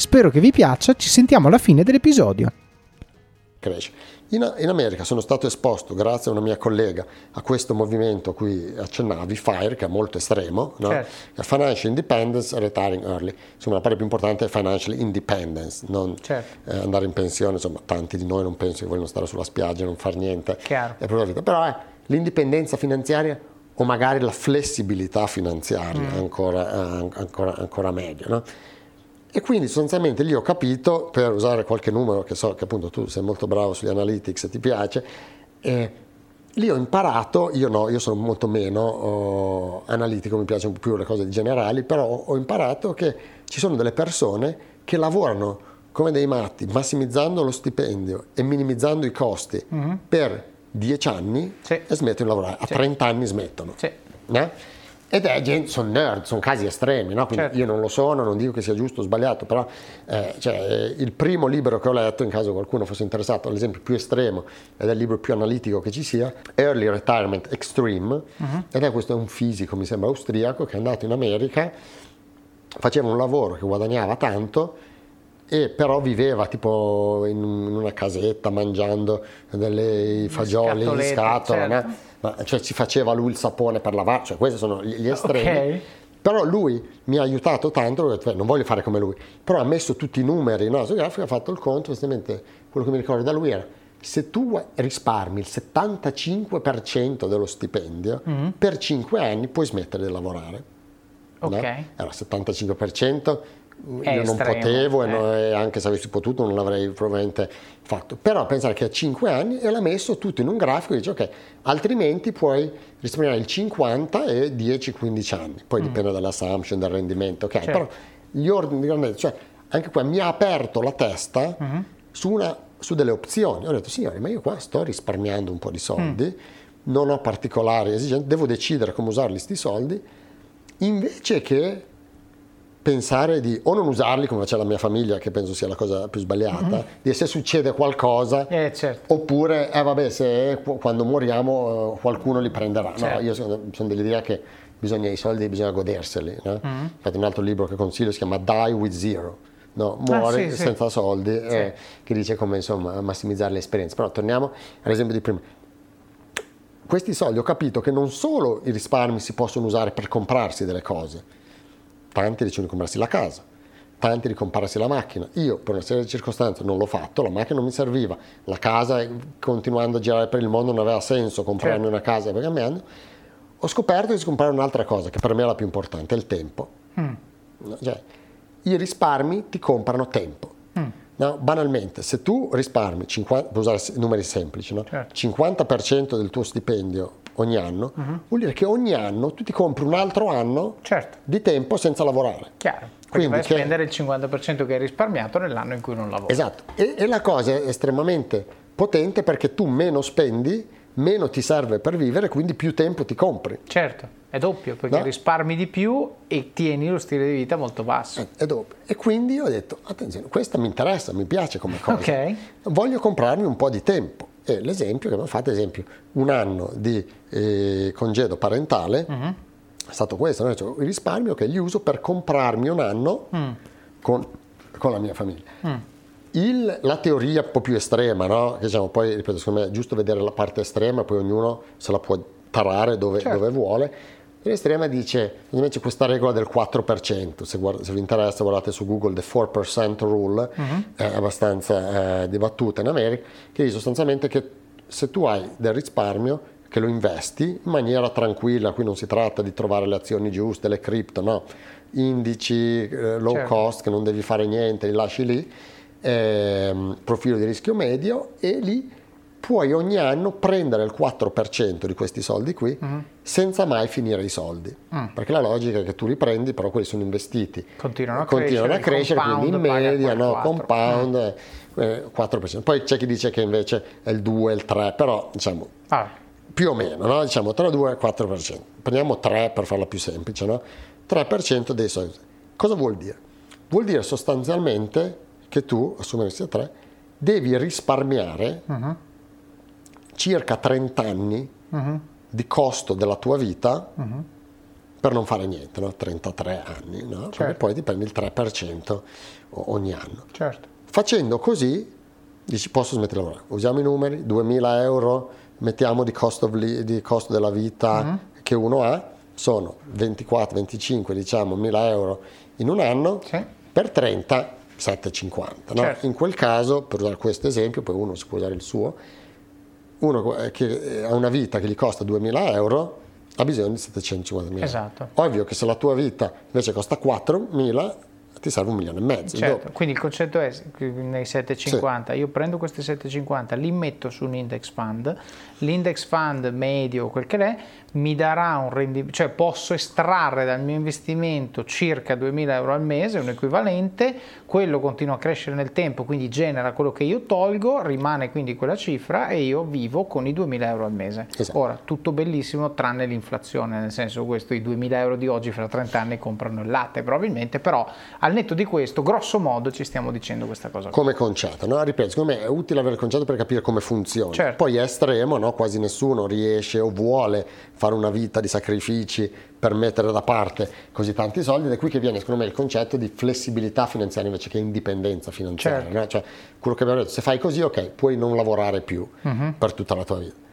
Spero che vi piaccia, ci sentiamo alla fine dell'episodio. Cresce. In, in, America sono stato esposto, grazie a una mia collega, a questo movimento a cui accennavi, FIRE, che è molto estremo, no? certo. Financial Independence Retiring Early. Insomma, la parte più importante è Financial Independence, non certo. eh, andare in pensione. Insomma, tanti di noi non penso che vogliono stare sulla spiaggia, non fare niente. Però è l'indipendenza finanziaria o magari la flessibilità finanziaria mm. ancora, eh, ancora, ancora meglio. No? E quindi sostanzialmente lì ho capito, per usare qualche numero che so che appunto tu sei molto bravo sugli analytics e ti piace, eh, lì ho imparato, io no, io sono molto meno oh, analitico, mi piacciono più le cose generali, però ho imparato che ci sono delle persone che lavorano come dei matti, massimizzando lo stipendio e minimizzando i costi mm-hmm. per dieci anni sì. e smettono di lavorare, a sì. 30 anni smettono. Sì. Eh? Ed è gente, sono nerd, sono casi estremi, no? certo. io non lo sono, non dico che sia giusto o sbagliato, però eh, cioè, il primo libro che ho letto, in caso qualcuno fosse interessato, l'esempio più estremo ed è il libro più analitico che ci sia, Early Retirement Extreme, uh-huh. ed è questo è un fisico, mi sembra austriaco, che è andato in America, faceva un lavoro che guadagnava tanto, e però viveva tipo in una casetta mangiando dei fagioli in scatola. Certo. No? Ma, cioè ci faceva lui il sapone per lavare, cioè questi sono gli estremi. Okay. Però lui mi ha aiutato tanto, ho detto, non voglio fare come lui, però ha messo tutti i numeri no, sul grafico, ha fatto il conto, giustamente quello che mi ricordo da lui era se tu risparmi il 75% dello stipendio, mm-hmm. per 5 anni puoi smettere di lavorare. Ok. No? Era il 75%, è io non potevo eh. e, non, e, anche se avessi potuto non l'avrei probabilmente fatto. Però pensare che a 5 anni e l'ha messo tutto in un grafico e dice ok, altrimenti puoi risparmiare il 50 e 10-15 anni, poi mm. dipende dall'assumption, dal rendimento, ok, certo. però gli ordini di grandezza, cioè anche qua mi ha aperto la testa mm-hmm. su, una, su, delle opzioni. Ho detto signori, ma io qua sto risparmiando un po' di soldi, mm. non ho particolari esigenze, devo decidere come usarli questi soldi, invece che pensare di o non usarli come faceva la mia famiglia che penso sia la cosa più sbagliata mm-hmm. di se succede qualcosa eh, certo. oppure eh vabbè se quando moriamo eh, qualcuno li prenderà certo. no, io sono, sono dell'idea che bisogna i soldi bisogna goderseli no? mm-hmm. infatti un altro libro che consiglio si chiama Die with Zero no? muore ah, sì, senza sì. soldi sì. eh, che dice come insomma massimizzare le esperienze però torniamo all'esempio di prima questi soldi ho capito che non solo i risparmi si possono usare per comprarsi delle cose tanti decidono di comprarsi la casa, tanti di comprarsi la macchina. Io per una serie di circostanze non l'ho fatto, la macchina non mi serviva, la casa continuando a girare per il mondo non aveva senso comprarmi certo. una casa perché mi hanno... Ho scoperto di comprare un'altra cosa che per me è la più importante, il tempo. Mm. Cioè, i risparmi ti comprano tempo. Mm. No, banalmente, se tu risparmi, 50, per usare numeri semplici, no? certo. 50% del tuo stipendio ogni anno, uh-huh. vuol dire che ogni anno tu ti compri un altro anno certo. di tempo senza lavorare. Chiaro. Quindi vai a spendere il 50% che hai risparmiato nell'anno in cui non lavori. Esatto, e, e la cosa è estremamente potente perché tu meno spendi, meno ti serve per vivere, quindi più tempo ti compri. Certo, è doppio, perché no? risparmi di più e tieni lo stile di vita molto basso. È, doppio. E quindi ho detto, attenzione, questa mi interessa, mi piace come cosa. Okay. Voglio comprarmi un po' di tempo. E l'esempio che abbiamo fatto, esempio, un anno di eh, congedo parentale, uh-huh è stato questo, no? cioè, il risparmio che gli uso per comprarmi un anno mm. con, con, la mia famiglia. Mm. Il, la teoria un po' più estrema, no? che diciamo, poi ripeto, secondo me è giusto vedere la parte estrema, poi ognuno se la può tarare dove, certo. dove vuole. L'estrema dice, invece questa regola del 4%, se, guarda, se vi interessa guardate su Google The 4% Rule, mm-hmm. è abbastanza eh, dibattuta in America, che dice sostanzialmente che se tu hai del risparmio che lo investi in maniera tranquilla, qui non si tratta di trovare le azioni giuste, le cripto, no, indici eh, low certo. cost che non devi fare niente, li lasci lì, eh, profilo di rischio medio e lì puoi ogni anno prendere il 4% di questi soldi qui uh-huh. senza mai finire i soldi. Uh-huh. Perché la logica è che tu li prendi, però quelli sono investiti. Continuano a continuano crescere. A crescere quindi in media, no, compound, uh-huh. eh, 4%. Poi c'è chi dice che invece è il 2, il 3, però diciamo... Ah più o meno, no? diciamo tra 2 e 4%. Prendiamo 3 per farla più semplice, no? 3% dei soldi. Cosa vuol dire? Vuol dire sostanzialmente che tu, assumere sia 3, devi risparmiare uh-huh. Circa 30 anni uh-huh. di costo della tua vita uh-huh. per non fare niente, no? 33 anni, no? certo. poi ti prendi il 3% ogni anno. Certo. Facendo così, dici posso smettere di lavorare, usiamo i numeri, 2000 euro mettiamo di costo, di costo della vita uh-huh. che uno ha, sono 24, 25, diciamo, 1000 euro in un anno, sì. per 30, 7,50. No? Certo. In quel caso, per usare questo esempio, poi uno si può usare il suo, uno che ha una vita che gli costa 2000 euro ha bisogno di 750 mila. Esatto. Ovvio che se la tua vita invece costa 4000 ti serve un milione e mezzo. Certo, quindi il concetto è nei 750, sì. io prendo questi 750, li metto su un index fund, l'index fund medio, quel che è, mi darà un rendimento, cioè posso estrarre dal mio investimento circa 2000 euro al mese, un equivalente, quello continua a crescere nel tempo, quindi genera quello che io tolgo, rimane quindi quella cifra e io vivo con i 2000 euro al mese. Esatto. Ora, tutto bellissimo tranne l'inflazione, nel senso questo i 2000 euro di oggi fra 30 anni comprano il latte probabilmente, però al netto di questo, grosso modo ci stiamo dicendo questa cosa. Come concetto, no? ripeto, secondo me è utile avere il concetto per capire come funziona. Certo. Poi è estremo, no? quasi nessuno riesce o vuole fare una vita di sacrifici per mettere da parte così tanti soldi ed è qui che viene secondo me il concetto di flessibilità finanziaria invece che indipendenza finanziaria. Certo. No? Cioè, quello che abbiamo detto, se fai così ok, puoi non lavorare più uh-huh. per tutta la tua vita.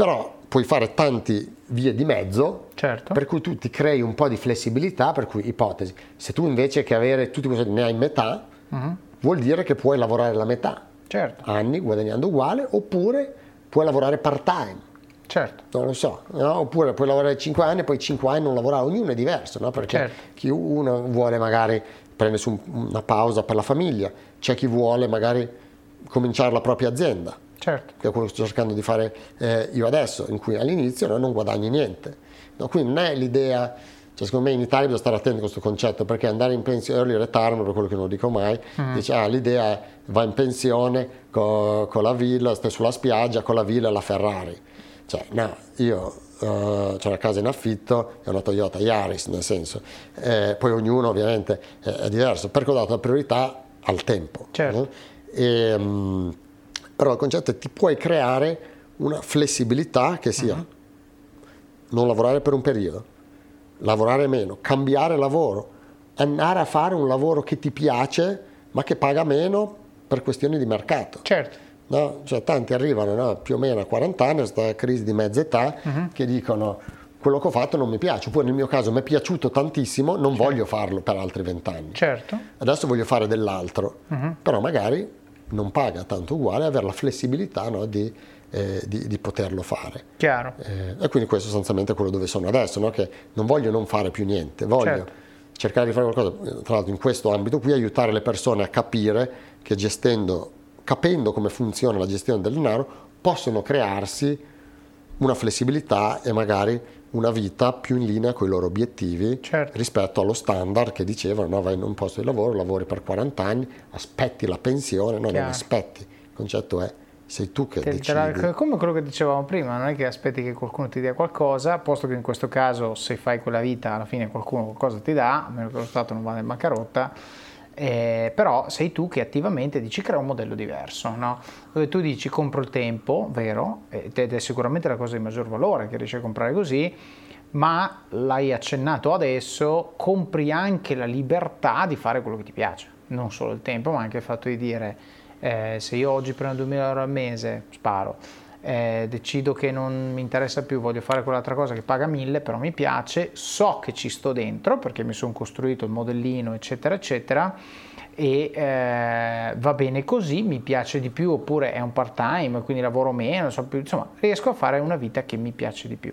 Però puoi fare tanti vie di mezzo certo. per cui tu ti crei un po' di flessibilità, per cui ipotesi, se tu invece che avere tutti questi ne hai metà, uh-huh. vuol dire che puoi lavorare la metà, certo. anni guadagnando uguale, oppure puoi lavorare part time Certo. Non lo so, no? oppure puoi lavorare 5 anni e poi 5 anni non lavorare, ognuno è diverso, no? perché certo. chi uno vuole magari prendersi un, una pausa per la famiglia, c'è chi vuole magari cominciare la propria azienda, certo. che è quello che sto cercando di fare eh, io adesso, in cui all'inizio no, non guadagni niente. No, quindi non è l'idea, cioè secondo me in Italia bisogna stare attenti a questo concetto, perché andare in pensione, early retirement, per quello che non dico mai, mm. dice ah l'idea è va in pensione con, la villa, stai sulla spiaggia con la villa e la Ferrari cioè, no, io uh, ho una casa in affitto e una Toyota Yaris, nel senso, eh, poi ognuno ovviamente è, è, diverso, perché ho dato la priorità al tempo. Certo. No? E, um, però il concetto è che ti puoi creare una flessibilità che sia uh-huh. non lavorare per un periodo, lavorare meno, cambiare lavoro, andare a fare un lavoro che ti piace ma che paga meno per questioni di mercato. Certo No? Cioè, tanti arrivano no? più o meno a 40 anni, questa crisi di mezza età, uh-huh. che dicono quello che ho fatto non mi piace, oppure nel mio caso mi è piaciuto tantissimo, non certo. voglio farlo per altri vent'anni. Certo. Adesso voglio fare dell'altro, uh-huh. però magari non paga tanto uguale avere la flessibilità no? di, eh, di, di, poterlo fare. Chiaro. Eh, e quindi questo sostanzialmente è quello dove sono adesso, che non voglio non fare più niente, voglio... Certo cercare di fare qualcosa, tra l'altro in questo ambito qui, aiutare le persone a capire che gestendo, capendo come funziona la gestione del denaro, possono crearsi una flessibilità e magari una vita più in linea con i loro obiettivi certo. rispetto allo standard che dicevano no, vai in un posto di lavoro, lavori per 40 anni, aspetti la pensione, no, non aspetti. Il concetto è sei tu che, che decidi. come quello che dicevamo prima, non è che aspetti che qualcuno ti dia qualcosa, posto che in questo caso se fai quella vita alla fine qualcuno qualcosa ti dà, a meno che lo Stato non vada in bancarotta, eh, però sei tu che attivamente dici crea un modello diverso, no? dove tu dici compro il tempo, vero, ed è sicuramente la cosa di maggior valore che riesci a comprare così, ma l'hai accennato adesso, compri anche la libertà di fare quello che ti piace, non solo il tempo, ma anche il fatto di dire eh, se io oggi prendo 2000 euro al mese, sparo, eh, decido che non mi interessa più, voglio fare quell'altra cosa che paga 1000, però mi piace, so che ci sto dentro perché mi sono costruito il modellino, eccetera, eccetera, e eh, va bene così, mi piace di più, oppure è un part time, quindi lavoro meno, so più, insomma, riesco a fare una vita che mi piace di più.